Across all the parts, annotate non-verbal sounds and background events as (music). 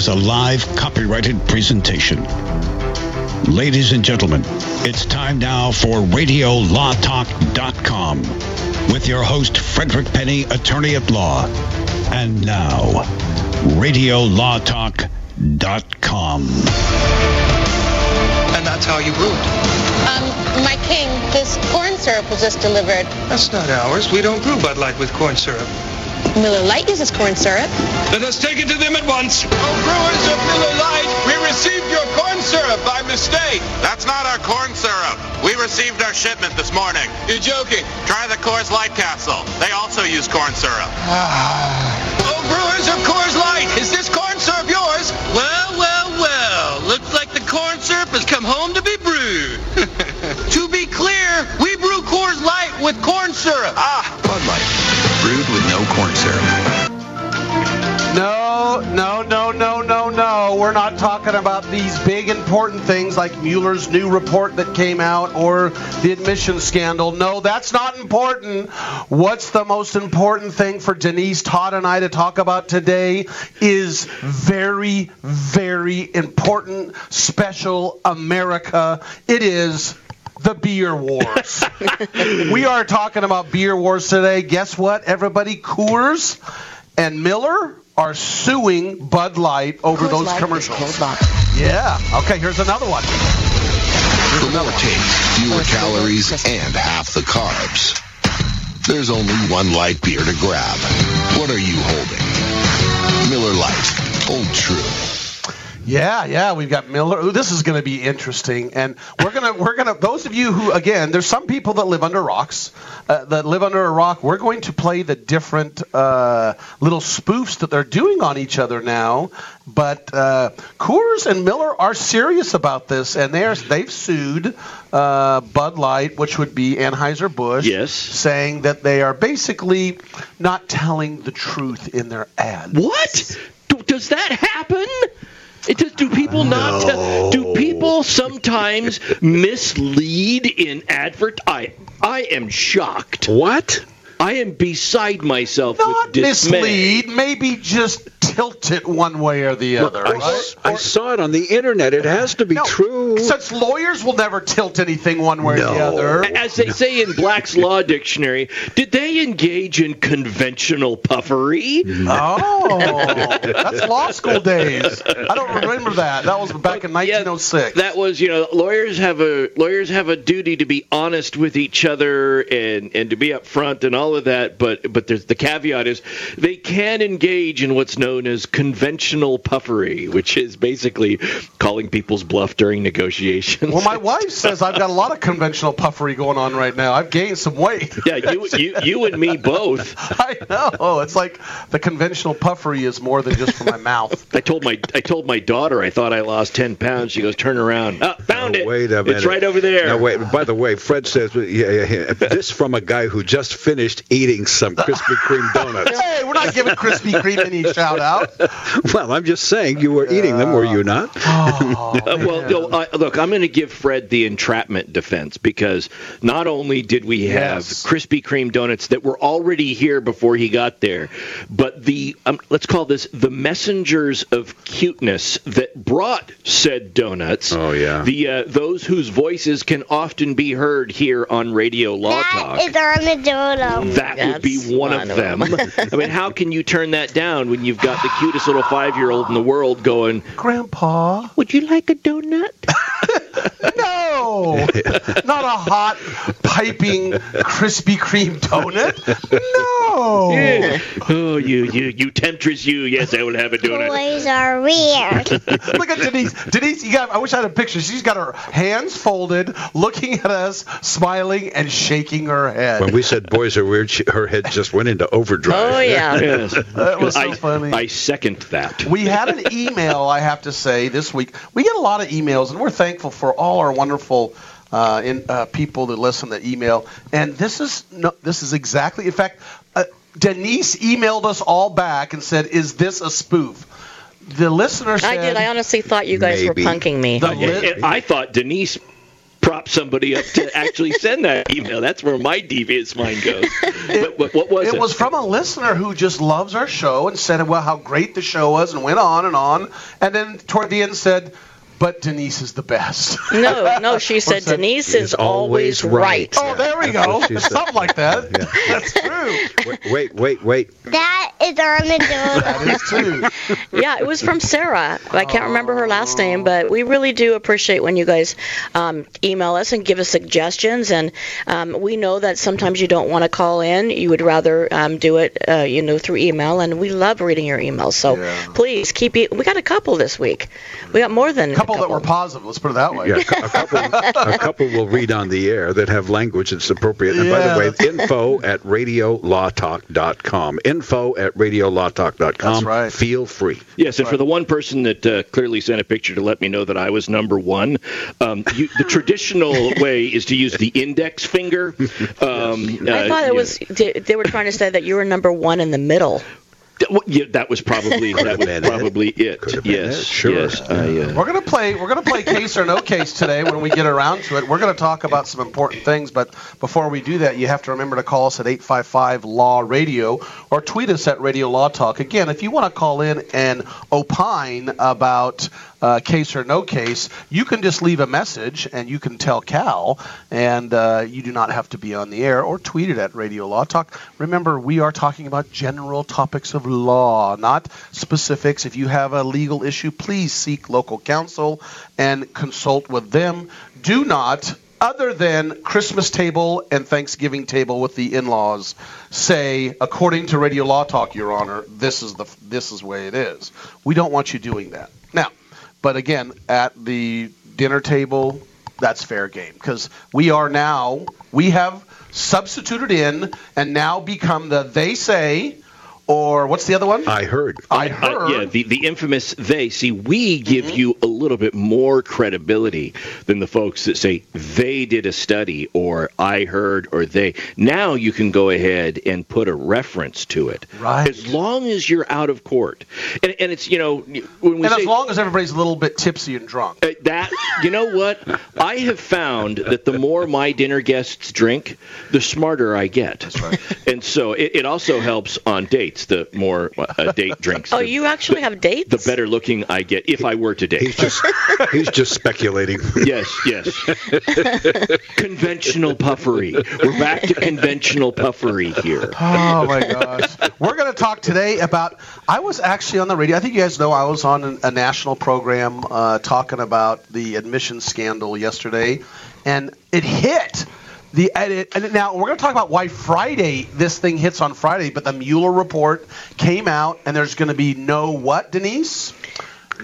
is a live copyrighted presentation. Ladies and gentlemen, it's time now for RadioLawTalk.com with your host, Frederick Penny, attorney at law. And now, RadioLawTalk.com. And that's how you brew it. Um, my king, this corn syrup was just delivered. That's not ours. We don't brew Bud Light with corn syrup. Miller Lite uses corn syrup. Let us take it to them at once. Oh, brewers of Miller Lite, we received your corn syrup by mistake. That's not our corn syrup. We received our shipment this morning. You're joking. Try the Coors Light capsule. They also use corn syrup. oh, brewers of Coors Light, is this corn syrup yours? Well, well, well. Looks like the corn syrup has come home to be brewed. (laughs) to be clear, we brew Coors Light with corn syrup. Ah, Bud Light. Brewed with no corn syrup. No, no, no, no, no, no. We're not talking about these big important things like Mueller's new report that came out or the admission scandal. No, that's not important. What's the most important thing for Denise, Todd, and I to talk about today is very, very important, special America. It is the beer wars. (laughs) we are talking about beer wars today. Guess what, everybody? Coors and Miller are suing Bud Light over Coors those Light commercials. Yeah. Okay, here's another one. The more taste, fewer calories, and half the carbs. There's only one light beer to grab. What are you holding? Miller Lite. Old true. Yeah, yeah, we've got Miller. Ooh, this is going to be interesting, and we're gonna we're gonna those of you who again, there's some people that live under rocks, uh, that live under a rock. We're going to play the different uh, little spoofs that they're doing on each other now. But uh, Coors and Miller are serious about this, and they're they've sued uh, Bud Light, which would be Anheuser Busch, Yes. saying that they are basically not telling the truth in their ads. What? Does that happen? It does, do people not? do people sometimes mislead in advert? I I am shocked. What? I am beside myself Not with dismay. mislead, maybe just tilt it one way or the other. I, right? I saw it on the internet. It has to be No, true. Since lawyers will never tilt anything one way or the other. As they say in Black's Law Dictionary, did they engage in conventional puffery? Oh, that's law school days. I don't remember that. That was back in 1906. That was, you know, lawyers have a lawyers have a duty to be honest with each other and and to be upfront and all of that. But but there's the caveat is they can engage in what's known as conventional puffery, which is basically calling people's bluff during negotiations. well, my (laughs) wife says I've got a lot of conventional puffery going on right now. I've gained some weight. yeah, you, you you and me both. (laughs) I know. It's like the conventional puffery is more than just for my mouth. (laughs) I told my I told my daughter I thought I lost ten pounds. She goes, turn around. Ah, found it. Wait a minute. It's right over there. Now, wait. By the way, Fred says yeah, yeah, yeah. this from a guy who just finished eating some Krispy Kreme donuts. (laughs) Hey, we're not giving Krispy Kreme any shout out. (laughs) well, I'm just saying you were eating them, were you not? Oh, (laughs) Uh, well, no, uh, look, I'm going to give Fred the entrapment defense because not only did we have Yes. Krispy Kreme donuts that were already here before he got there, but the um, let's call this the messengers of cuteness that brought said donuts. Oh, yeah. the uh, those whose voices can often be heard here on Radio Law Talk. That is Armadillo. That would be one, one of of them. I mean, how can you turn that down when you've got the cutest little five-year-old in the world going, Grandpa. "Would you like a donut?" (laughs) No, not a hot, piping Krispy Kreme donut. No. oh, you, you, you temptress, you. Yes, I will have a donut. Boys are weird. (laughs) Look at Denise. Denise, you got. I wish I had a picture. She's got her hands folded, looking at us, smiling and shaking her head. When we said boys are weird, she, her head just went into overdrive. Oh yeah. (laughs) Yes. That was so I, funny. I second that. We had an email, I have to say, this week. We get a lot of emails, and we're thankful for all our wonderful uh, in, uh, people that listen to email. And this is no, this is exactly. In fact, uh, Denise emailed us all back and said, "Is this a spoof?" The listener said, I did. I honestly thought you guys Maybe. were punking me. Li- I thought Denise prop somebody up to actually send that email. That's where my devious mind goes. But, but what was it? It was from a listener who just loves our show and said, well, how great the show was, and went on and on. And then toward the end said, but Denise is the best. No, no, (laughs) she said that? Denise is always right. Oh, there we go. what she said. Something like that. That's true. Wait, wait, wait, wait. That is on the (laughs) That doodle. is true. (laughs) Yeah, it was from Sarah. I can't remember her last name, but we really do appreciate when you guys um, email us and give us suggestions. And um, we know that sometimes you don't want to call in; you would rather um, do it, uh, you know, through email. And we love reading your emails. So Yeah. please keep it. We got a couple this week. We got more than A couple that were positive. Let's put it that way. Yeah, a couple, a couple will read on the air that have language that's appropriate. And by the way, info at radiolawtalk.com. Info at radiolawtalk.com. That's right. Feel free. Yes, and for the one person that uh, clearly sent a picture to let me know that I was number one, um, you, the traditional (laughs) way is to use the index finger. Um, I uh, thought yeah. it was. They, they were trying to say that you were number one in the middle. Th- well, yeah, that was probably that was been it. probably it. Could have been Yes, it, sure. yes. I, uh, We're gonna play. We're gonna play case or no case today when we get around to it. We're gonna talk about some important things, but before we do that, you have to remember to call us at 855 Law Radio or tweet us at Radio Law Talk. Again, if you want to call in and opine about uh, case or no case, you can just leave a message and you can tell Cal, and uh, you do not have to be on the air or tweet it at Radio Law Talk. Remember, we are talking about general topics of law, not specifics. If you have a legal issue, please seek local counsel and consult with them. Do not. Other than Christmas table and Thanksgiving table with the in-laws, say according to Radio Law Talk, Your Honor, this is the this is way it is. We don't want you doing that. Now, but again, at the dinner table, that's fair game because we are now we have substituted in and now become the they say or what's the other one? I heard. I Uh, heard. yeah, the, the infamous they. See, we give you a little bit more credibility than the folks that say they did a study or I heard or they. Now you can go ahead and put a reference to it. Right. As long as you're out of court. And, and it's, you know, when we and say as long as everybody's a little bit tipsy and drunk. uh, that, you know what? I have found that the more my dinner guests drink, the smarter I get. That's right. And so it, it also helps on dates. The more a date drinks, Oh, the- you actually have dates? the better looking I get if I were to date. He's just he's just speculating. (laughs) yes, yes. (laughs) conventional puffery. We're back to conventional puffery here. Oh my gosh. We're going to talk today about. I was actually on the radio. I think you guys know I was on a national program uh, talking about the admission scandal yesterday, and it hit. The and, it, and now we're going to talk about why Friday this thing hits on Friday, but the Mueller report came out, and there's going to be no what, Denise?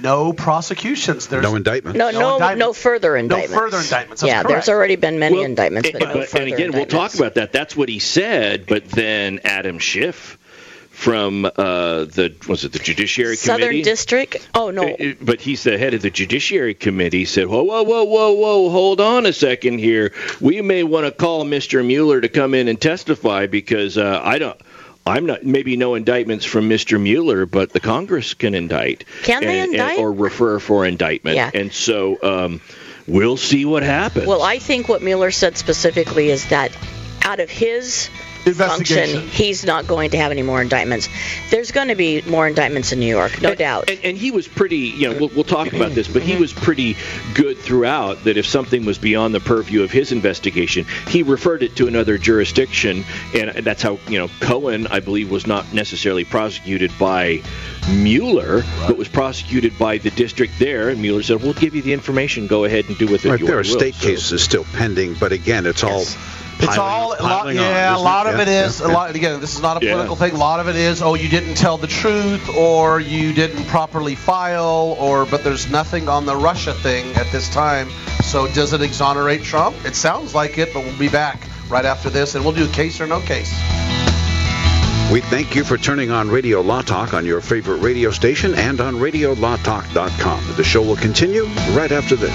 No prosecutions. There's No indictment. No, No no, no, further indictments. No further indictments, that's yeah, correct. there's already been many Well, indictments, but and, no but- further and again, we'll talk about that. That's what he said. But then Adam Schiff from uh, the was it the Judiciary Southern Committee? Southern District. Oh no, Uh, But he's the head of the Judiciary Committee. Said, "Whoa, whoa, whoa, whoa, whoa! Hold on a second here. We may want to call Mr. Mueller to come in and testify because uh, I don't." I'm not maybe no indictments from Mr. Mueller, but the Congress can indict. Can they and- and- indict? or refer for indictment? Yeah. And so um, we'll see what happens. Well, I think what Mueller said specifically is that out of his function, Investigation. he's not going to have any more indictments. There's going to be more indictments in New York, no and, doubt. And, and he was pretty, you know, we'll, we'll talk about this, but he mm-hmm. was pretty good throughout that if something was beyond the purview of his investigation, he referred it to another jurisdiction. And that's how, you know, Cohen, I believe, was not necessarily prosecuted by Mueller, but was prosecuted by the district there. And Mueller said, we'll give you the information. Go ahead and do with it Right, your there are will." state So- cases still pending, but again, it's all. It's all a lot, piling on, yeah. a isn't lot of Yeah, it is yeah, a lot. Again, this is not a Yeah. political thing. A lot of it is, oh, you didn't tell the truth, or you didn't properly file, or but there's nothing on the Russia thing at this time. So does it exonerate Trump? It sounds like it, but we'll be back right after this, and we'll do case or no case. We thank you for turning on Radio Law Talk on your favorite radio station and on RadioLawTalk.com. The show will continue right after this.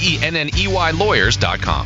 E N N E Y lawyers.com.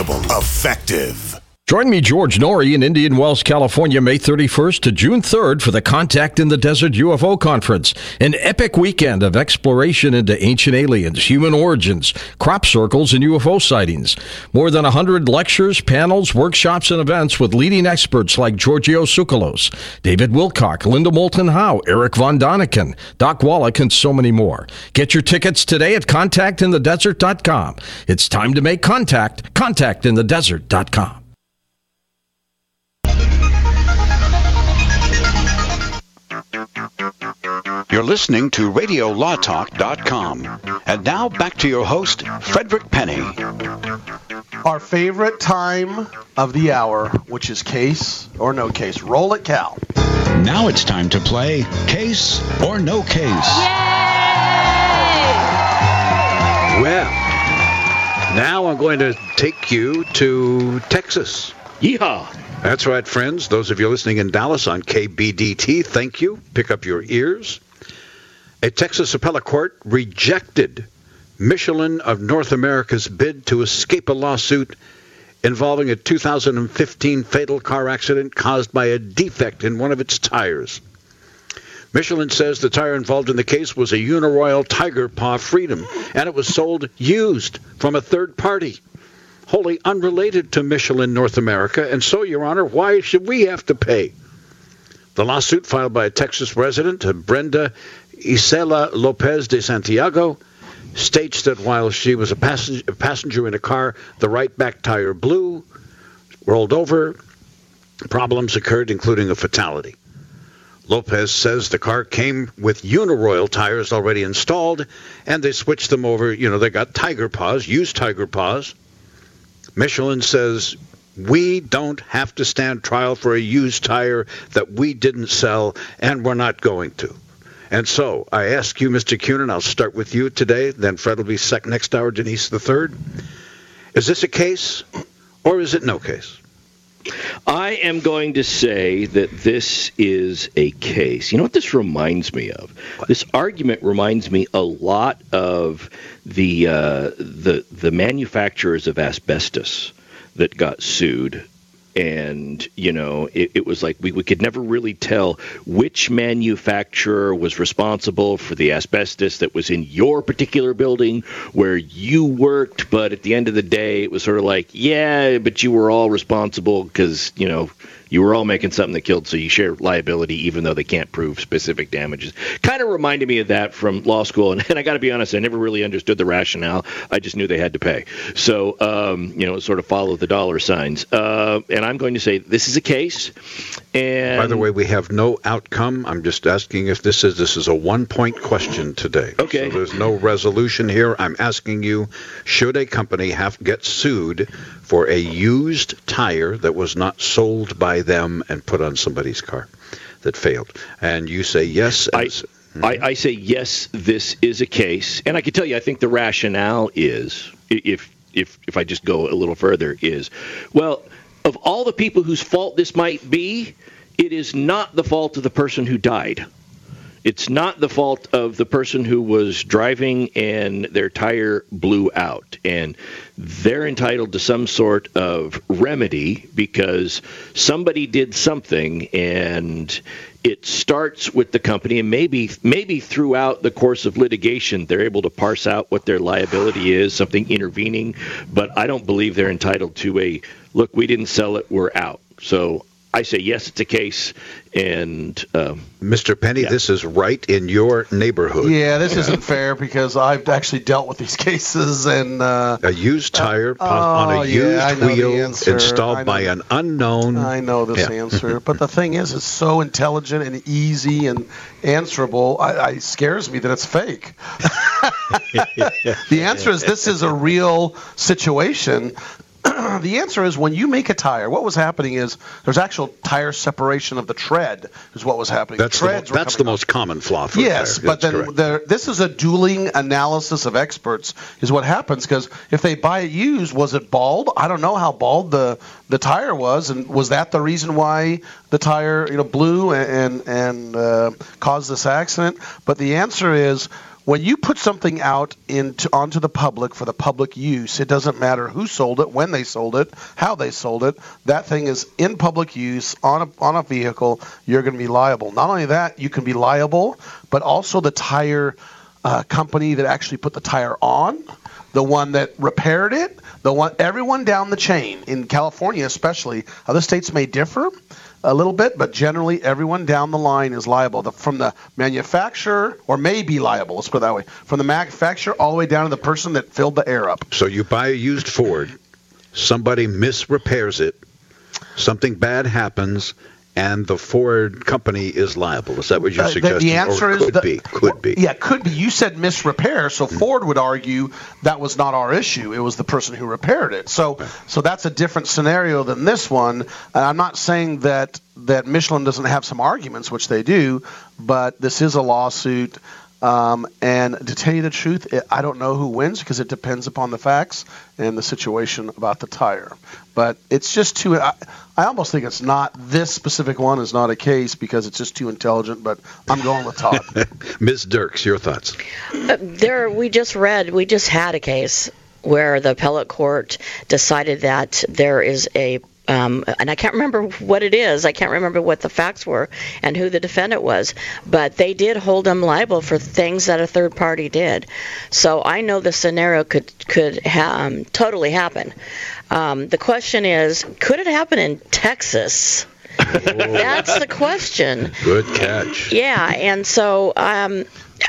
effective. Join me, George Noory, in Indian Wells, California, May 31st to June 3rd for the Contact in the Desert UFO Conference, an epic weekend of exploration into ancient aliens, human origins, crop circles, and UFO sightings. More than 100 lectures, panels, workshops, and events with leading experts like Giorgio Tsoukalos, David Wilcock, Linda Moulton Howe, Erich von Däniken, Doc Wallach, and so many more. Get your tickets today at contactinthedesert.com. It's time to make contact. Contactinthedesert.com. You're listening to RadioLawTalk.com. And now back to your host, Frederick Penny. Our favorite time of the hour, which is case or no case. Roll it, Cal. Now it's time to play Case or No Case. Yay! Well, now I'm going to take you to Texas. Yeehaw! That's right, friends. Those of you listening in Dallas on KBDT, thank you. Pick up your ears. A Texas appellate court rejected Michelin of North America's bid to escape a lawsuit involving a 2015 fatal car accident caused by a defect in one of its tires. Michelin says the tire involved in the case was a Uniroyal Tiger Paw Freedom, and it was sold used from a third party. wholly unrelated to Michelin North America, and so, Your Honor, why should we have to pay? The lawsuit filed by a Texas resident, Brenda Isela Lopez de Santiago, states that while she was a passenger, a passenger in a car, the right back tire blew, rolled over, problems occurred, including a fatality. Lopez says the car came with Uniroyal tires already installed, and they switched them over. You know, they got Tiger Paws, used Tiger Paws. Michelin says we don't have to stand trial for a used tire that we didn't sell, and we're not going to. And so I ask you, Mr. Cunin, I'll start with you today, then Fred will be sec- next hour, Denise the third. Is this a case, or is it no case? I am going to say that this is a case. You know what this reminds me of? This argument reminds me a lot of the uh, the the manufacturers of asbestos that got sued and you know it, it, was like we, we could never really tell which manufacturer was responsible for the asbestos that was in your particular building where you worked but at the end of the day it was sort of like yeah but you were all responsible because you know you were all making something that killed, so you share liability even though they can't prove specific damages. Kind of reminded me of that from law school, and, (laughs) and I got to be honest, I never really understood the rationale. I just knew they had to pay, so um, you know, sort of follow the dollar signs. Uh, and I'm going to say this is a case. And by the way, we have no outcome. I'm just asking if this is this is a one point question today. Okay. So there's no resolution here. I'm asking you, should a company have get sued for a used tire that was not sold by them and put on somebody's car that failed. And you say yes. I, hmm? I, I, say yes. This is a case, and I can tell you, I think the rationale is, if if if I just go a little further, is well, of all the people whose fault this might be, it is not the fault of the person who died. It's not the fault of the person who was driving and their tire blew out. And they're entitled to some sort of remedy because somebody did something and it starts with the company. And maybe maybe throughout the course of litigation they're able to parse out what their liability is something intervening. But i don't believe they're entitled to a look we didn't sell it we're out. So I say yes, it's a case. And um, Mr. Penny, yeah. this is right in your neighborhood. Yeah, this isn't fair because I've actually dealt with these (laughs) cases and uh, a used tire uh, on a used yeah, wheel installed by an unknown. I know this yeah. answer, (laughs) but the thing is, it's so intelligent and easy and answerable. I, I scares me that it's fake. (laughs) the answer is this is a real situation (clears throat) the answer is when you make a tire, what was happening is there's actual tire separation of the tread is what was happening. That's the, the that's the most common flaw. For yes, but then there, this is a dueling analysis of experts is what happens because if they buy it used, was it bald? I don't know how bald the the tire was, and was that the reason why the tire you know blew and and, and uh, caused this accident? But the answer is when you put something out into onto the public for the public use, it doesn't matter who sold it, when they sold it, how they sold it. That thing is in public use on a on a vehicle. You're going to be liable. Not only that, you can be liable, but also the tire uh, company that actually put the tire on, the one that repaired it, the one everyone down the chain in California, especially. Other states may differ a little bit, but generally everyone down the line is liable. The, from the manufacturer, or may be liable, let's put it that way, from the manufacturer all the way down to the person that filled the air up. So you buy a used Ford, somebody misrepairs it, something bad happens, and the Ford company is liable. Is that what you're suggesting? Uh, the, the answer or is could the, be. Could be. Yeah, could be. You said misrepair, so mm Ford would argue that was not our issue. It was the person who repaired it. So, so that's a different scenario than this one. And I'm not saying that that Michelin doesn't have some arguments, which they do, but this is a lawsuit. Um, and to tell you the truth, it, I don't know who wins because it depends upon the facts and the situation about the tire. But it's just too. I, I almost think it's not this specific one is not a case because it's just too intelligent. But I'm going with Todd. (laughs) Ms. Dirks, your thoughts? Uh, there, we just read, we just had a case where the appellate court decided that there is a um, and I can't remember what it is. I can't remember what the facts were and who the defendant was. But they did hold him liable for things that a third party did. So I know the scenario could could ha- um, totally happen. Um, the question is, could it happen in Texas? (laughs) That's the question. Good catch. Yeah, and so um,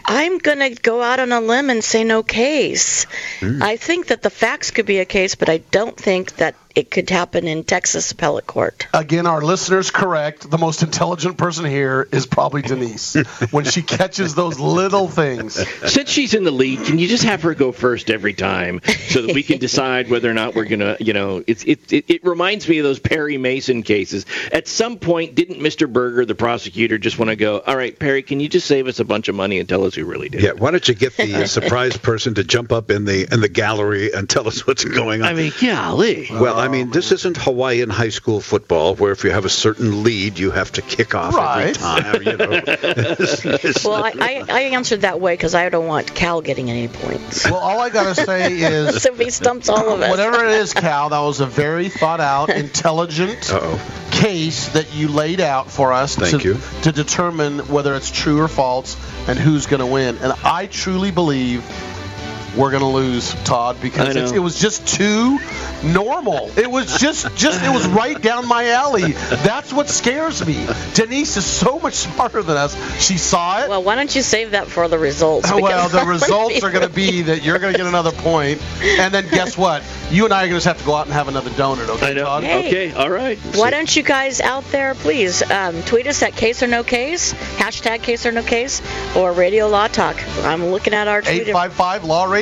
I'm going to go out on a limb and say no case. Hmm. I think that the facts could be a case, but I don't think that it could happen in Texas appellate court. Again, our listener's correct. The most intelligent person here is probably Denise when she catches those little things. Since she's in the lead, can you just have her go first every time so that we can decide whether or not we're gonna, you know, it's it, it it reminds me of those Perry Mason cases. At some point, didn't Mr. Burger, the prosecutor, just want to go, all right, Perry, can you just save us a bunch of money and tell us who really did? it?" Yeah, why don't you get the uh, surprise person to jump up in the in the gallery and tell us what's going on? I mean, golly. Well, I mean, this isn't Hawaiian high school football where if you have a certain lead, you have to kick off every time. You know, (laughs) It's- it's- Well, I, I, I answered that way because I don't want Cal getting any points. Well, all I gotta say (laughs) is, so he stumps all of us. whatever it is, Cal, that was a very thought out, (laughs) intelligent Uh-oh. case that you laid out for us Thank to, you. to determine whether it's true or false and who's going to win. And I truly believe we're going to lose, Todd, because it's, it was just too normal. It was just, just, it was right down my alley. That's what scares me. Denise is so much smarter than us. She saw it. Well, why don't you save that for the results? Well, the (laughs) results are going to be that you're going to get another point, and then guess what? You and I are going to have to go out and have another donut. Okay, I know. Todd? Hey. Okay, all right. Why don't you guys out there please um, tweet us at case or no case, hashtag case or no case, or Radio Law Talk. I'm looking at our tweet. 855 Law Radio.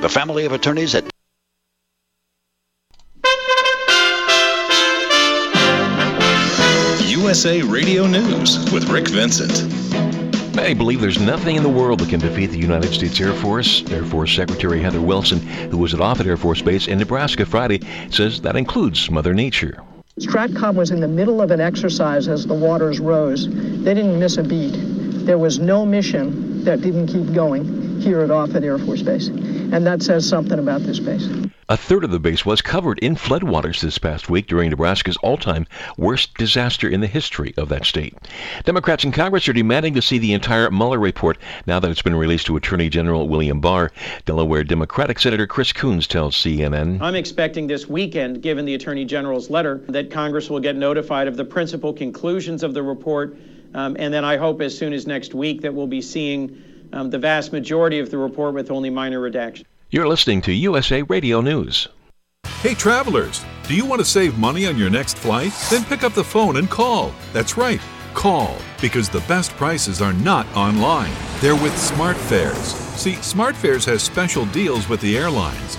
The family of attorneys at USA Radio News with Rick Vincent. Many believe there's nothing in the world that can defeat the United States Air Force. Air Force Secretary Heather Wilson, who was at Offutt Air Force Base in Nebraska Friday, says that includes Mother Nature. Stratcom was in the middle of an exercise as the waters rose. They didn't miss a beat. There was no mission that didn't keep going here at Offutt Air Force Base. And that says something about this base. A third of the base was covered in floodwaters this past week during Nebraska's all-time worst disaster in the history of that state. Democrats in Congress are demanding to see the entire Mueller report now that it's been released to Attorney General William Barr. Delaware Democratic Senator Chris Coons tells CNN. I'm expecting this weekend, given the Attorney General's letter, that Congress will get notified of the principal conclusions of the report. Um, and then I hope as soon as next week that we'll be seeing um, the vast majority of the report with only minor redactions. You're listening to USA Radio News. Hey, travelers, do you want to save money on your next flight? Then pick up the phone and call. That's right, call, because the best prices are not online. They're with SmartFares. See, SmartFares has special deals with the airlines.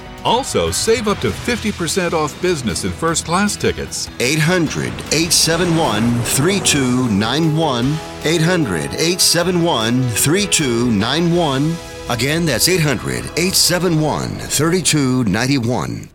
Also, save up to 50% off business and first class tickets. 800 871 3291. 800 871 3291. Again, that's 800 871 3291.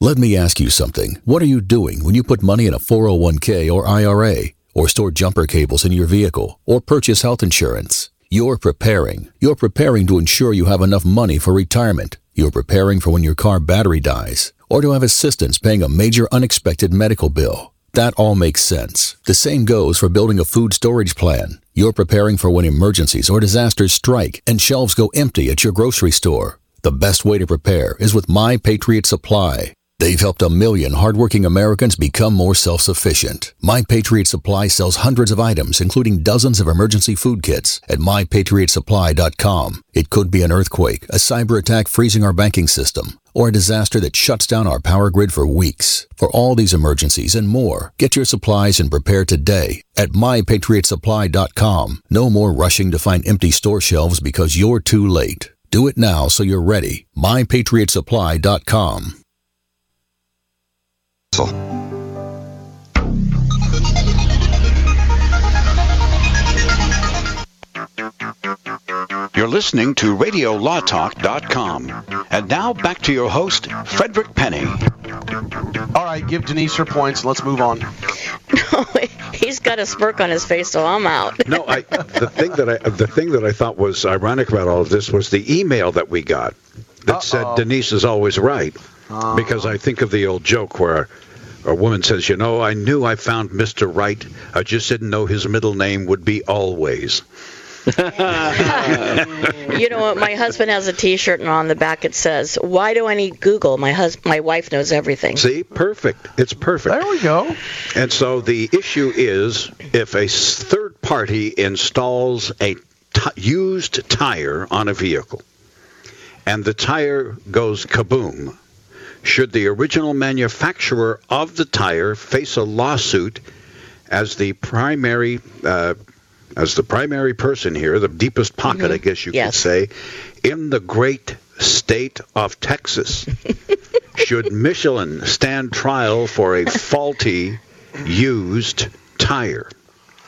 Let me ask you something. What are you doing when you put money in a 401k or IRA, or store jumper cables in your vehicle, or purchase health insurance? You're preparing. You're preparing to ensure you have enough money for retirement. You're preparing for when your car battery dies, or to have assistance paying a major unexpected medical bill. That all makes sense. The same goes for building a food storage plan. You're preparing for when emergencies or disasters strike and shelves go empty at your grocery store. The best way to prepare is with My Patriot Supply. They've helped a million hardworking Americans become more self-sufficient. My Patriot Supply sells hundreds of items, including dozens of emergency food kits at mypatriotsupply.com. It could be an earthquake, a cyber attack freezing our banking system, or a disaster that shuts down our power grid for weeks. For all these emergencies and more, get your supplies and prepare today at mypatriotsupply.com. No more rushing to find empty store shelves because you're too late. Do it now so you're ready. mypatriotsupply.com. You're listening to RadioLawTalk.com. And now back to your host, Frederick Penny. All right, give Denise her points and let's move on. (laughs) He's got a smirk on his face, so I'm out. no, I, the thing that I the thing that I thought was ironic about all of this was the email that we got that Uh-oh. said Denise is always right. Uh, Because I think of the old joke where a woman says, "You know, I knew I found Mr. Right. I just didn't know his middle name would be always." (laughs) you know what? My husband has a T-shirt, and on the back it says, "Why do I need Google? My hus- my wife knows everything." See, perfect. It's perfect. There we go. And so the issue is if a third party installs a t- used tire on a vehicle and the tire goes kaboom, should the original manufacturer of the tire face a lawsuit as the primary uh, as the primary person here, the deepest pocket, I guess you Yes. could say, in the great state of Texas? (laughs) should Michelin stand trial for a faulty used tire?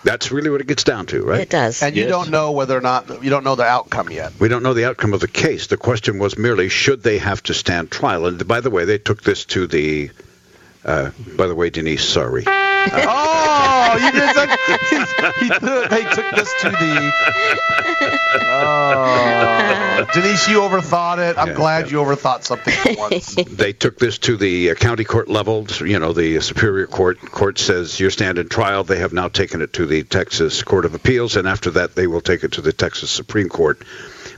That's really what it gets down to, right? It does. And you don't know whether or not you don't know the outcome yet. We don't know the outcome of the case. The question was merely should they have to stand trial. And by the way, they took this to the. Uh, by the way, Denise, sorry. Oh, you did that. He, he took, they took this to the. Oh, Denise, you overthought it. I'm Yeah, glad you overthought something for once. (laughs) They took this to the uh, county court level. You know, the superior court court says you're standing trial. They have now taken it to the Texas Court of Appeals, and after that, they will take it to the Texas Supreme Court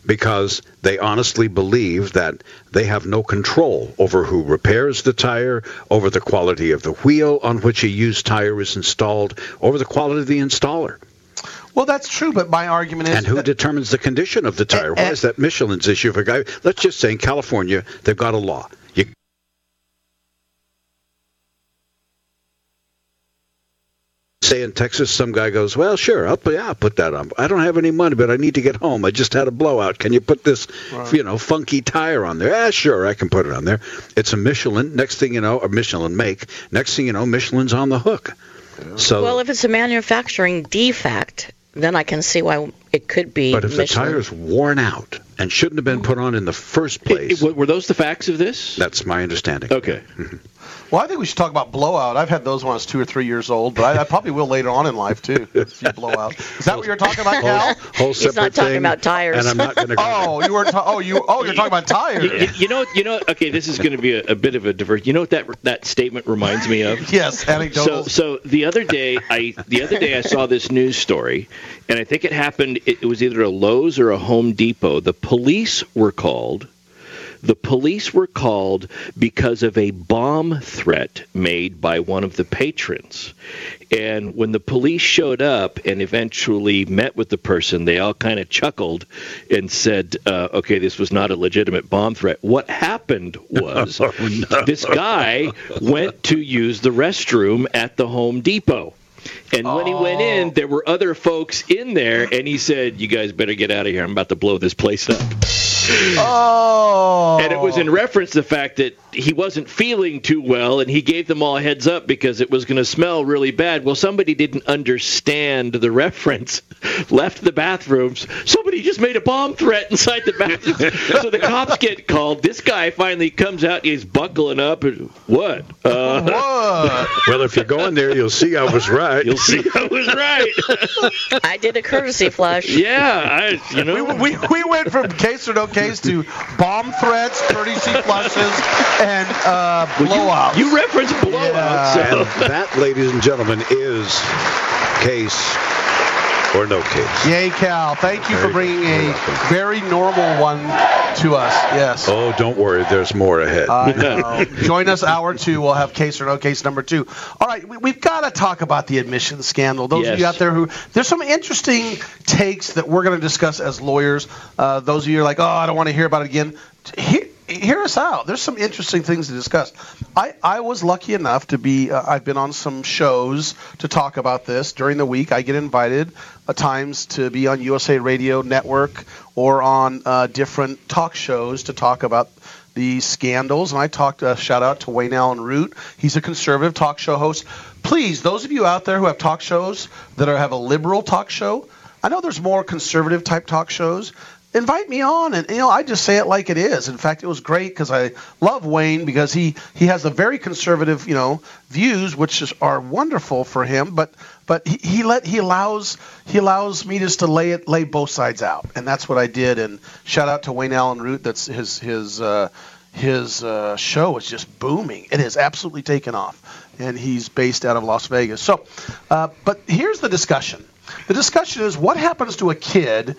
because they honestly believe that they have no control over who repairs the tire, over the quality of the wheel on which a used tire is installed, over the quality of the installer. Well, that's true, but my argument is And who determines the condition of the tire? Why is that Michelin's issue? If a guy, let's just say in California, they've got a law. Say in Texas, some guy goes, "Well, sure, I'll put, yeah, I'll put that on. I don't have any money, but I need to get home. I just had a blowout. Can you put this, you know, funky tire on there? Ah, sure, I can put it on there. It's a Michelin. Next thing you know, a Michelin make. Next thing you know, Michelin's on the hook. So, well, if it's a manufacturing defect, then I can see why it could be but if Michelin. the tire's worn out and shouldn't have been put on in the first place. Were those the facts of this? That's my understanding. Okay. Well, I think we should talk about blowout. I've had those when I was two or three years old, but I, I probably will later on in life too. A (laughs) few blowout. Is that what you're talking about, Cal? Whole He's not talking thing, about tires. And I'm not going (laughs) to. Oh, you were. Ta- oh, you. Oh, you're talking about tires. You, you- you know, you know. Okay, this is going to be a, a bit of a divert. You know what that that statement reminds me of? (laughs) Yes, So, so the other day, I the other day I saw this news story, and I think it happened. It, it was either a Lowe's or a Home Depot. The police were called. The police were called because of a bomb threat made by one of the patrons. And when the police showed up and eventually met with the person, they all kind of chuckled and said, uh, okay, this was not a legitimate bomb threat. What happened (laughs) was Oh, no. this guy went to use the restroom at the Home Depot. And when he went in, there were other folks in there, and he said, "You guys better get out of here. I'm about to blow this place up." (laughs) Oh. And it was in reference to the fact that he wasn't feeling too well, and he gave them all a heads up because it was going to smell really bad. Well, somebody didn't understand the reference, (laughs) left the bathrooms. Somebody just made a bomb threat inside the bathroom. (laughs) so the cops get called. This guy finally comes out. He's buckling up. And, what? Uh, What? Well, if you go in there, you'll see I was right. You'll see I was right. I did a courtesy flush. yeah, I, you know. We, we, we went from case or no case to bomb threats, courtesy flushes, and uh, blowouts. You reference blowouts. Yeah. And So. that, ladies and gentlemen, is case or no case. Yay, Cal. Thank you for bringing. You're a welcome. very normal one to us. Yes. Oh, don't worry. There's more ahead. I (laughs) know. Join us hour two. We'll have case or no case number two. All right, we, we've got to talk about the admission scandal. Those of you out there who there's some interesting takes that we're going to discuss as lawyers. Uh, those of you who are like, oh, I don't want to hear about it again. Hear, hear us out. There's some interesting things to discuss. I, I was lucky enough to be. Uh, I've been on some shows to talk about this during the week. I get invited at times to be on USA Radio Network or on uh, different talk shows to talk about the scandals. And I talked, uh, shout out to Wayne Allyn Root. He's a conservative talk show host. Please, those of you out there who have talk shows that are, have a liberal talk show, I know there's more conservative type talk shows. Invite me on, and you know I just say it like it is. In fact, it was great because I love Wayne because he he has a very conservative you know views, which is, are wonderful for him. But but he, he let he allows he allows me just to lay it lay both sides out, and that's what I did. And shout out to Wayne Allyn Root. That's his his uh, his uh, show is just booming. It has absolutely taken off, and he's based out of Las Vegas. So, uh, but here's the discussion. The discussion is what happens to a kid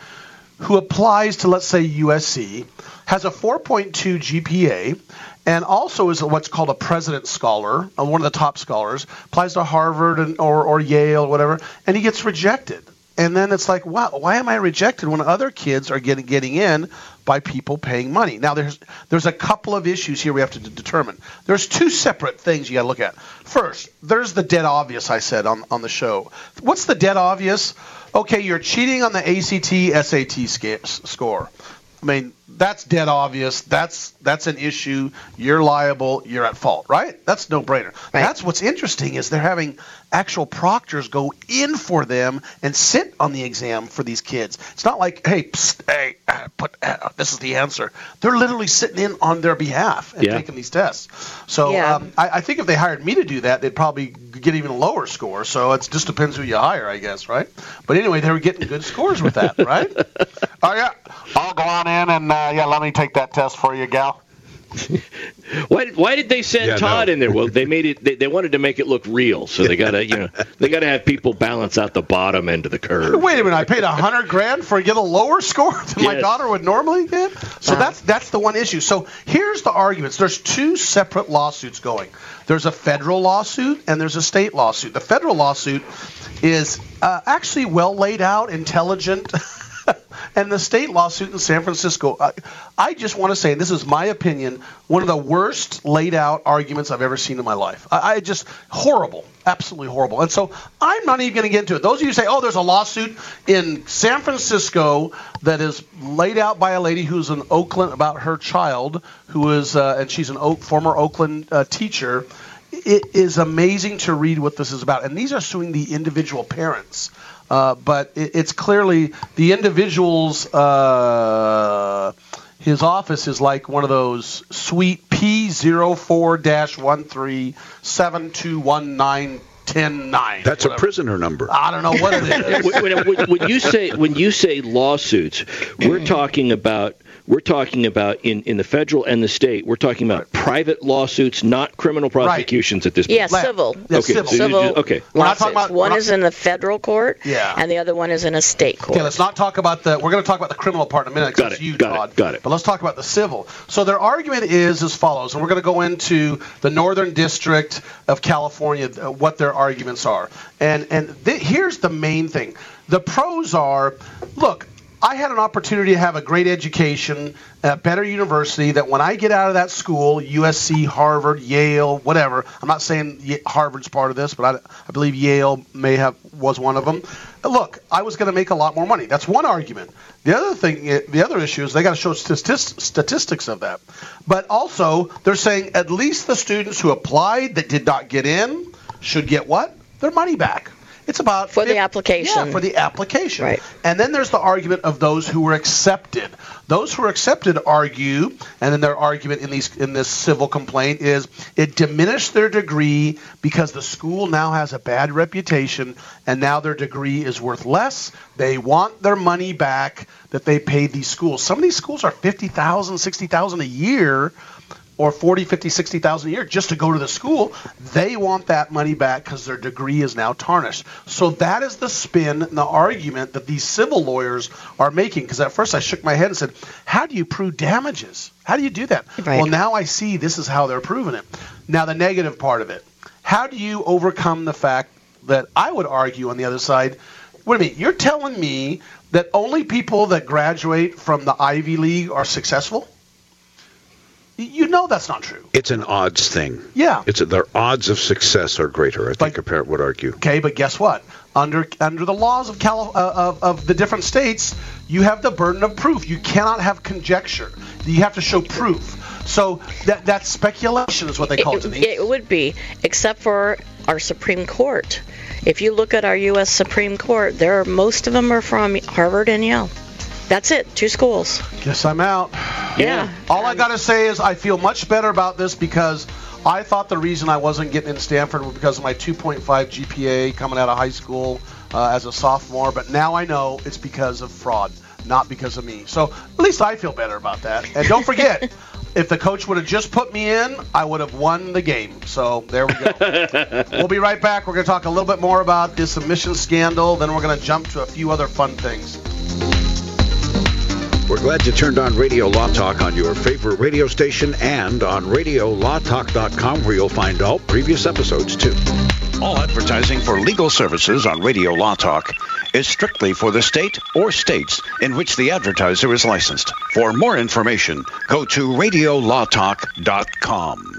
who applies to, let's say, USC, has a 4.2 GPA, and also is what's called a President Scholar, uh, one of the top scholars, applies to Harvard and, or, or Yale or whatever, and he gets rejected. And then it's like, wow, why am I rejected when other kids are getting getting in by people paying money? Now, there's there's a couple of issues here we have to determine. There's two separate things you got to look at. First, there's the dead obvious I said on on the show. What's the dead obvious? Okay, you're cheating on the ACT SAT sca- score. I mean, that's dead obvious. That's that's an issue. You're liable. You're at fault, right? That's no brainer. That's what's interesting is they're having actual proctors go in for them and sit on the exam for these kids. It's not like, hey, psst, hey, uh, put uh, this is the answer. They're literally sitting in on their behalf and Yeah. taking these tests. So Yeah. um, I, I think if they hired me to do that, they'd probably get even a lower score. So it just depends who you hire, I guess, right? But anyway, they were getting good scores with that, right? (laughs) oh yeah, I'll go on in and uh, yeah, let me take that test for you, gal. (laughs) Why, why did they send Yeah, Todd no. in there? Well, they made it. They, they wanted to make it look real, so they gotta, you know, they gotta have people balance out the bottom end of the curve. Wait a minute, I paid a hundred grand for get a lower score than my daughter would normally get. So that's that's the one issue. So here's the arguments. There's two separate lawsuits going. There's a federal lawsuit and there's a state lawsuit. The federal lawsuit is uh, actually well laid out, intelligent. (laughs) and the state lawsuit in San Francisco, I, I just want to say, and this is my opinion, one of the worst laid out arguments I've ever seen in my life. I, I just horrible, absolutely horrible. And so I'm not even going to get into it. Those of you who say, oh, there's a lawsuit in San Francisco that is laid out by a lady who's in Oakland about her child, who is, uh, and she's an Oak, former Oakland uh, teacher. it is amazing to read what this is about. And these are suing the individual parents. Uh, but it, it's clearly the individual's. Uh, his office is like one of those sweet P04-137219 ten nine. That's a prisoner number. I don't know what it (laughs) is. when, when, when you say when you say lawsuits, we're talking about we're talking about in, in the federal and the state. We're talking about private lawsuits, not criminal prosecutions at this point. Yeah, civil. Yeah, okay, civil. so Civil just- okay. We're not lawsuits. talking about- one not- is in the federal court, Yeah. and the other one is in a state court. Okay, let's not talk about the. We're going to talk about the criminal part in a minute. 'cause Got it's it, you, got it, got it. But let's talk about the civil. So their argument is as follows, and we're going to go into the Northern District of California, uh, what their arguments are. And and th- here's the main thing. The pros are, look. I had an opportunity to have a great education at a better university that when I get out of that school, USC, Harvard, Yale, whatever, I'm not saying Harvard's part of this, but I, I believe Yale may have was one of them. Look, I was going to make a lot more money. That's one argument. The other thing, the other issue is they got to show statis- statistics of that. But also, they're saying at least the students who applied that did not get in should get what? Their money back. It's about For the application. Yeah, for the application. Right. And then there's the argument of those who were accepted. Those who are accepted argue, and then their argument in these in this civil complaint is it diminished their degree because the school now has a bad reputation, and now their degree is worth less. They want their money back that they paid these schools. Some of these schools are fifty thousand, sixty thousand a year or 40, 50, 60,000 a year just to go to the school, they want that money back because their degree is now tarnished. So that is the spin and the argument that these civil lawyers are making. Because at first I shook my head and said, How do you prove damages? How do you do that? Right. Well, now I see this is how they're proving it. Now, the negative part of it how do you overcome the fact that I would argue on the other side? Wait a minute, you're telling me that only people that graduate from the Ivy League are successful? You know that's not true. It's an odds thing. Yeah. It's their odds of success are greater. I think a parent would argue. Okay, but guess what? Under under the laws of, Cali- uh, of of the different states, you have the burden of proof. You cannot have conjecture. You have to show proof. So that that's speculation is what they call it. It, Denise. it would be, except for our Supreme Court. If you look at our U.S. Supreme Court, there are, most of them are from Harvard and Yale. That's it, two schools. Guess I'm out. Yeah. All I got to say is I feel much better about this because I thought the reason I wasn't getting in Stanford was because of my 2.5 GPA coming out of high school uh, as a sophomore, but now I know it's because of fraud, not because of me. So at least I feel better about that. And don't forget, (laughs) if the coach would have just put me in, I would have won the game. So there we go. (laughs) we'll be right back. We're going to talk a little bit more about this admission scandal, then we're going to jump to a few other fun things. We're glad you turned on Radio Law Talk on your favorite radio station and on radiolawtalk.com where you'll find all previous episodes too. All advertising for legal services on Radio Law Talk is strictly for the state or states in which the advertiser is licensed. For more information, go to radiolawtalk.com.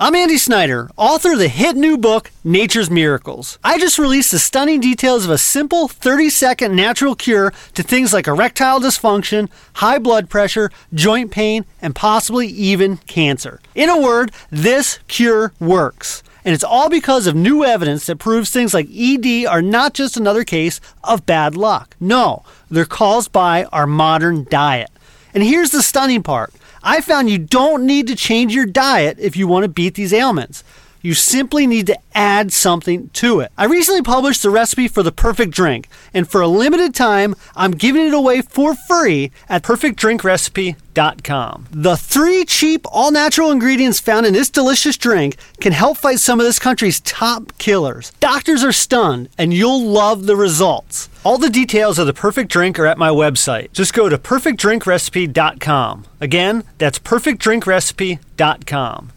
I'm Andy Snyder, author of the hit new book, Nature's Miracles. I just released the stunning details of a simple 30 second natural cure to things like erectile dysfunction, high blood pressure, joint pain, and possibly even cancer. In a word, this cure works. And it's all because of new evidence that proves things like ED are not just another case of bad luck. No, they're caused by our modern diet. And here's the stunning part. I found you don't need to change your diet if you want to beat these ailments. You simply need to add something to it. I recently published the recipe for the perfect drink, and for a limited time, I'm giving it away for free at perfectdrinkrecipe.com. The three cheap, all natural ingredients found in this delicious drink can help fight some of this country's top killers. Doctors are stunned, and you'll love the results. All the details of the perfect drink are at my website. Just go to perfectdrinkrecipe.com. Again, that's perfectdrinkrecipe.com.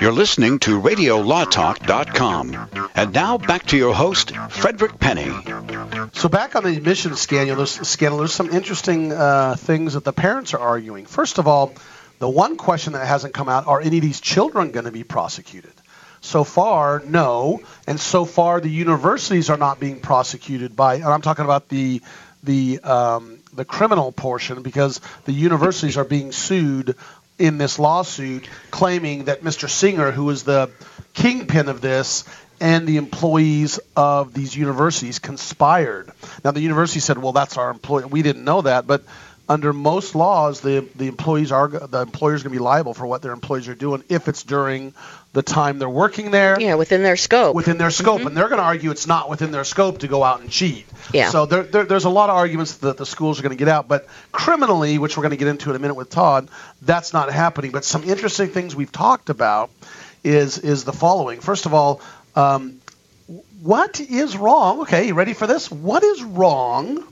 You're listening to RadioLawTalk.com. And now back to your host, Frederick Penney. So back on the admission scandal, there's, scandal, there's some interesting uh, things that the parents are arguing. First of all, the one question that hasn't come out: Are any of these children going to be prosecuted? So far, no, and so far the universities are not being prosecuted by. And I'm talking about the the um, the criminal portion because the universities are being sued in this lawsuit, claiming that Mr. Singer, who is the kingpin of this, and the employees of these universities conspired. Now the university said, "Well, that's our employee. We didn't know that," but under most laws, the the employees are the employers going to be liable for what their employees are doing if it's during the time they're working there. Yeah, within their scope. Within their scope, mm-hmm. and they're going to argue it's not within their scope to go out and cheat. Yeah. So there, there, there's a lot of arguments that the schools are going to get out, but criminally, which we're going to get into in a minute with Todd, that's not happening. But some interesting things we've talked about is is the following. First of all. Um, what is wrong? Okay, you ready for this? What is wrong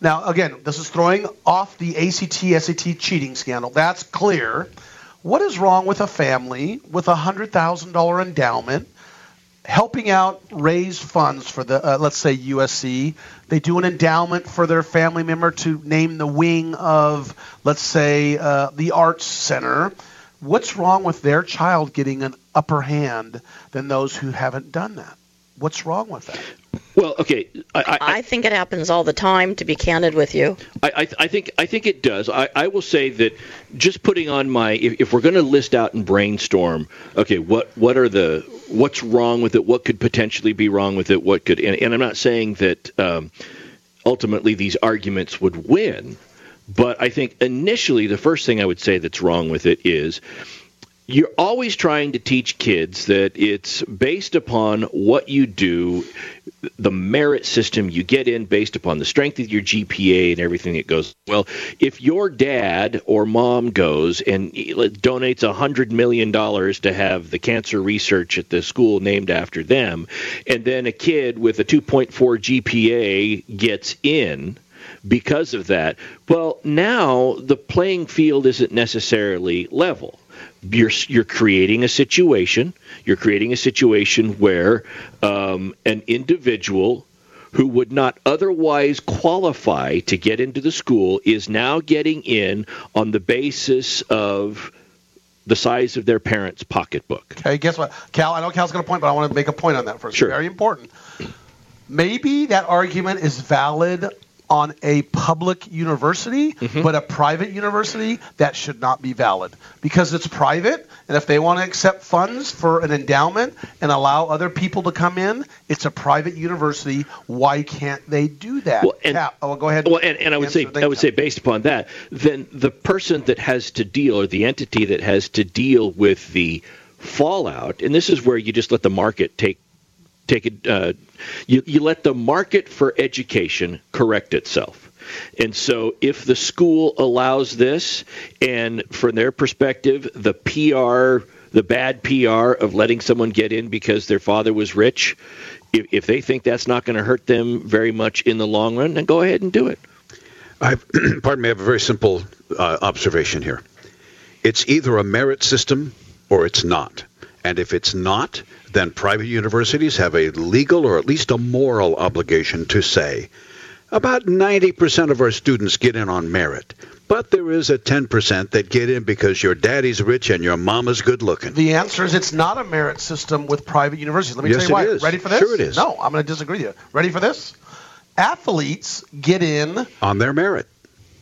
now, again, this is throwing off the ACT SAT cheating scandal. That's clear. What is wrong with a family with a $100,000 endowment helping out raise funds for the, uh, let's say, USC? They do an endowment for their family member to name the wing of, let's say, uh, the Arts Center. What's wrong with their child getting an upper hand than those who haven't done that? What's wrong with that? Well, okay. I, I, I, think it happens all the time. To be candid with you, I, I think I think it does. I, I will say that just putting on my if, if we're going to list out and brainstorm, okay, what what are the what's wrong with it? What could potentially be wrong with it? What could and, and I'm not saying that um, ultimately these arguments would win, but I think initially the first thing I would say that's wrong with it is you're always trying to teach kids that it's based upon what you do, the merit system you get in based upon the strength of your GPA and everything that goes. Well, if your dad or mom goes and donates a hundred million dollars to have the cancer research at the school named after them, and then a kid with a 2.4 GPA gets in because of that, well, now the playing field isn't necessarily level you're you're creating a situation. You're creating a situation where um, an individual who would not otherwise qualify to get into the school is now getting in on the basis of the size of their parents' pocketbook. Okay, guess what, Cal? I know Cal's going to point, but I want to make a point on that first. Sure. Very important. Maybe that argument is valid on a public university, mm-hmm. but a private university, that should not be valid because it's private. And if they want to accept funds for an endowment and allow other people to come in, it's a private university. Why can't they do that? Well, and, yeah, oh, go ahead. Well, and, and I would say, I would say, based upon that, then the person that has to deal, or the entity that has to deal with the fallout, and this is where you just let the market take take it. Uh, you, you let the market for education correct itself. And so, if the school allows this, and from their perspective, the PR, the bad PR of letting someone get in because their father was rich, if, if they think that's not going to hurt them very much in the long run, then go ahead and do it. I, (clears throat) pardon me, I have a very simple uh, observation here. It's either a merit system or it's not. And if it's not, then private universities have a legal or at least a moral obligation to say about 90% of our students get in on merit. But there is a 10% that get in because your daddy's rich and your mama's good looking. The answer is it's not a merit system with private universities. Let me yes, tell you why. Is. Ready for this? Sure it is. No, I'm going to disagree with you. Ready for this? Athletes get in on their merit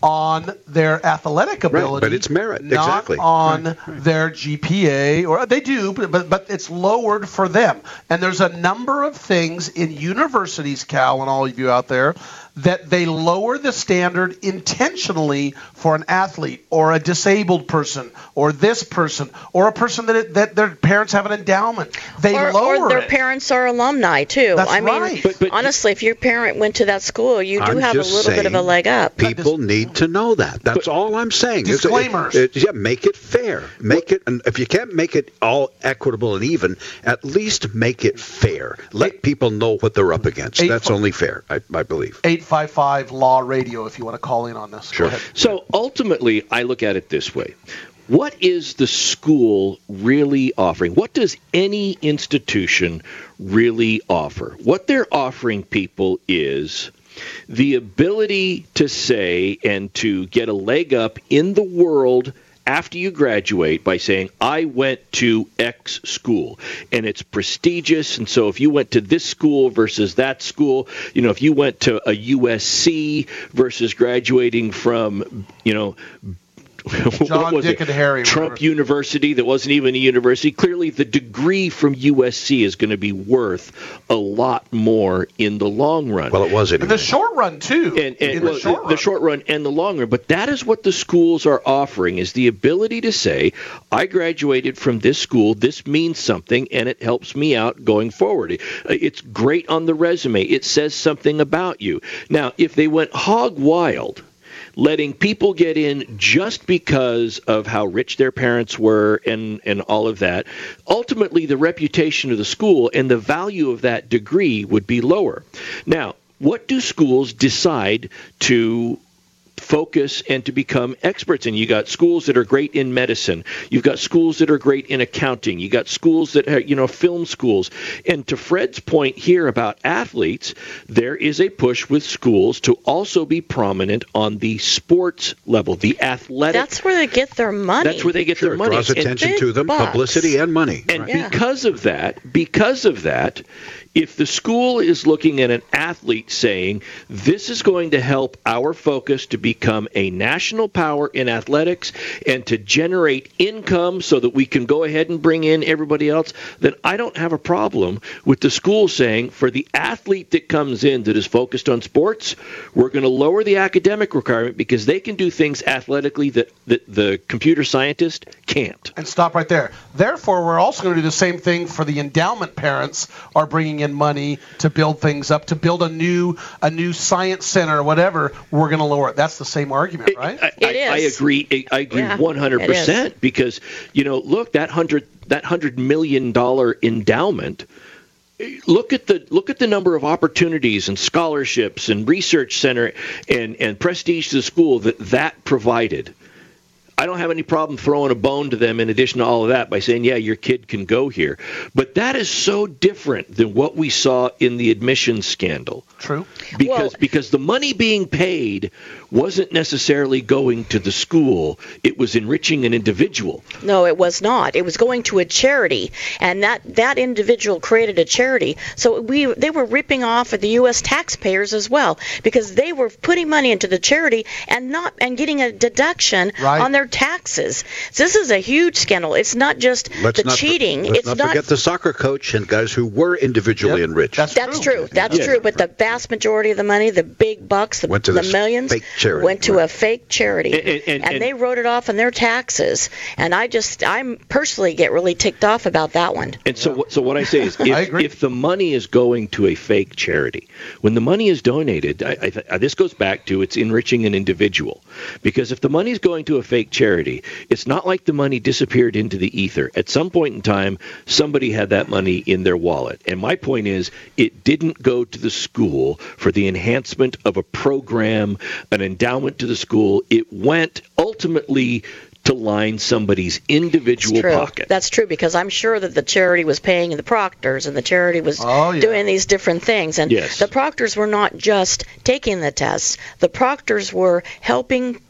on their athletic ability, right, but it's merit not exactly on right, right. their GPA, or they do, but but it's lowered for them. And there's a number of things in universities, Cal, and all of you out there, that they lower the standard intentionally for an athlete or a disabled person or this person or a person that it, that their parents have an endowment. They or, lower or their it. parents are alumni too. That's I mean, right. But- but- honestly, if your parent went to that school, you do I'm have a little bit of a leg up. People need to know that. That's all I'm saying. It's- it- Disclaimers. it- yeah, make it fair. Make it, and if you can't make it all equitable and even, at least make it fair. Let people know what they're up against. Eight- That's only fair, I, I believe. 855 Law Radio if you want to call in on this. Go Sure. ahead. So ultimately, I look at it this way. what is the school really offering? What does any institution really offer? What they're offering people is the ability to say and to get a leg up in the world after you graduate by saying, I went to X school and it's prestigious. And so if you went to this school versus that school, you know, if you went to a USC versus graduating from, you know, (laughs) John, was Dick, it? and Harry. Trump University that wasn't even a university. Clearly, the degree from USC is going to be worth a lot more in the long run. Well, it was In the short run too. And, and in the well, short the short run and the long run. But that is what the schools are offering: is the ability to say, "I graduated from this school. This means something, and it helps me out going forward." Uh, It's great on the resume. It says something about you. Now, if they went hog wild letting people get in just because of how rich their parents were and, and all of that, ultimately the reputation of the school and the value of that degree would be lower. Now, what do schools decide to focus and to become experts in. You got schools that are great in medicine. You've got schools that are great in accounting. You got schools that are, you know, film schools. And to Fred's point here about athletes, there is a push with schools to also be prominent on the sports level, the athletic. That's where they get their money. That's where they get Sure, their it money. draws And attention to them, bucks. publicity and money. and Yeah. because of that, because of that, if the school is looking at an athlete saying, this is going to help our focus to become a national power in athletics and to generate income so that we can go ahead and bring in everybody else, then I don't have a problem with the school saying, for the athlete that comes in that is focused on sports, we're going to lower the academic requirement because they can do things athletically that, that the computer scientist can't. and stop right there. Therefore, we're also going to do the same thing for the endowment parents are bringing in money to build things up, to build a new a new science center or whatever. We're going to lower it. That's the same argument, right? I, I, I agree. I agree Yeah, 100% because you know, look that hundred that hundred million dollar endowment. Look at the look at the number of opportunities and scholarships and research center and and prestige to the school that that provided. I don't have any problem throwing a bone to them in addition to all of that by saying, yeah, your kid can go here. But that is so different than what we saw in the admissions scandal. True. Because because the money being paid wasn't necessarily going to the school, it was enriching an individual. No, it was not. It was going to a charity, and that that individual created a charity. So we they were ripping off at the U.S. taxpayers as well because they were putting money into the charity and not and getting a deduction Right. on their taxes. This is a huge scandal. It's not just Let's the not, cheating. Let's it's not, not forget the soccer coach and guys who were individually enriched. That's, true. That's Yeah. true. But the vast majority of the money, the big bucks, the, Went to the millions, fake charity, went to a fake charity, And- and- and- and- they wrote it off on their taxes. And I just, I'm personally get really ticked off about that one. And so, what so what I say is, (laughs) if, if the money is going to a fake charity, when the money is donated, I, I, this goes back to it's enriching an individual. Because if the money is going to a fake charity, it's not like the money disappeared into the ether. At some point in time, somebody had that money in their wallet. And my point is, it didn't go to the school for the enhancement of a program, an endowment to the school. It went ultimately to line somebody's individual true. pocket. That's true because I'm sure that the charity was paying the proctors and the charity was Oh, yeah. doing these different things. And Yes. the proctors were not just taking the tests, the proctors were helping s-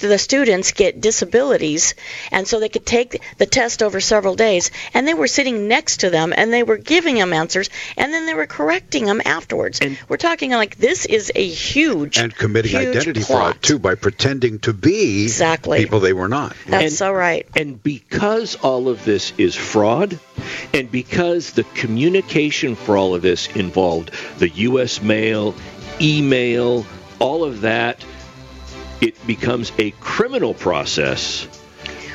the students get disabilities and so they could take the test over several days and they were sitting next to them and they were giving them answers and then they were correcting them afterwards we're talking like this is a huge and committing huge identity plot. fraud too by pretending to be Exactly. people they were not. That's so right. And because all of this is fraud, and because the communication for all of this involved the U.S. mail, email, all of that, it becomes a criminal process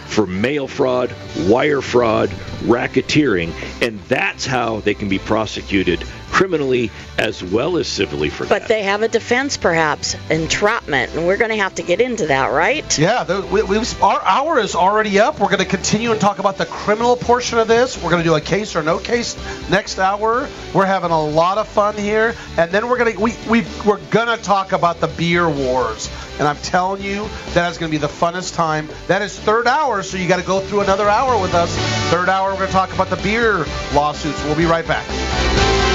for mail fraud, wire fraud, racketeering, and that's how they can be prosecuted criminally as well as civilly for But they have a defense, perhaps, entrapment, and we're going to have to get into that, right? Yeah, the, we, we've, our hour is already up. We're going to continue and talk about the criminal portion of this. We're going to do a case or no case next hour. We're having a lot of fun here, and then we're going to we, we we're going to talk about the beer wars. And I'm telling you, that is going to be the funnest time. That is third hour, so you got to go through another hour with us. Third hour, we're going to talk about the beer lawsuits. We'll be right back.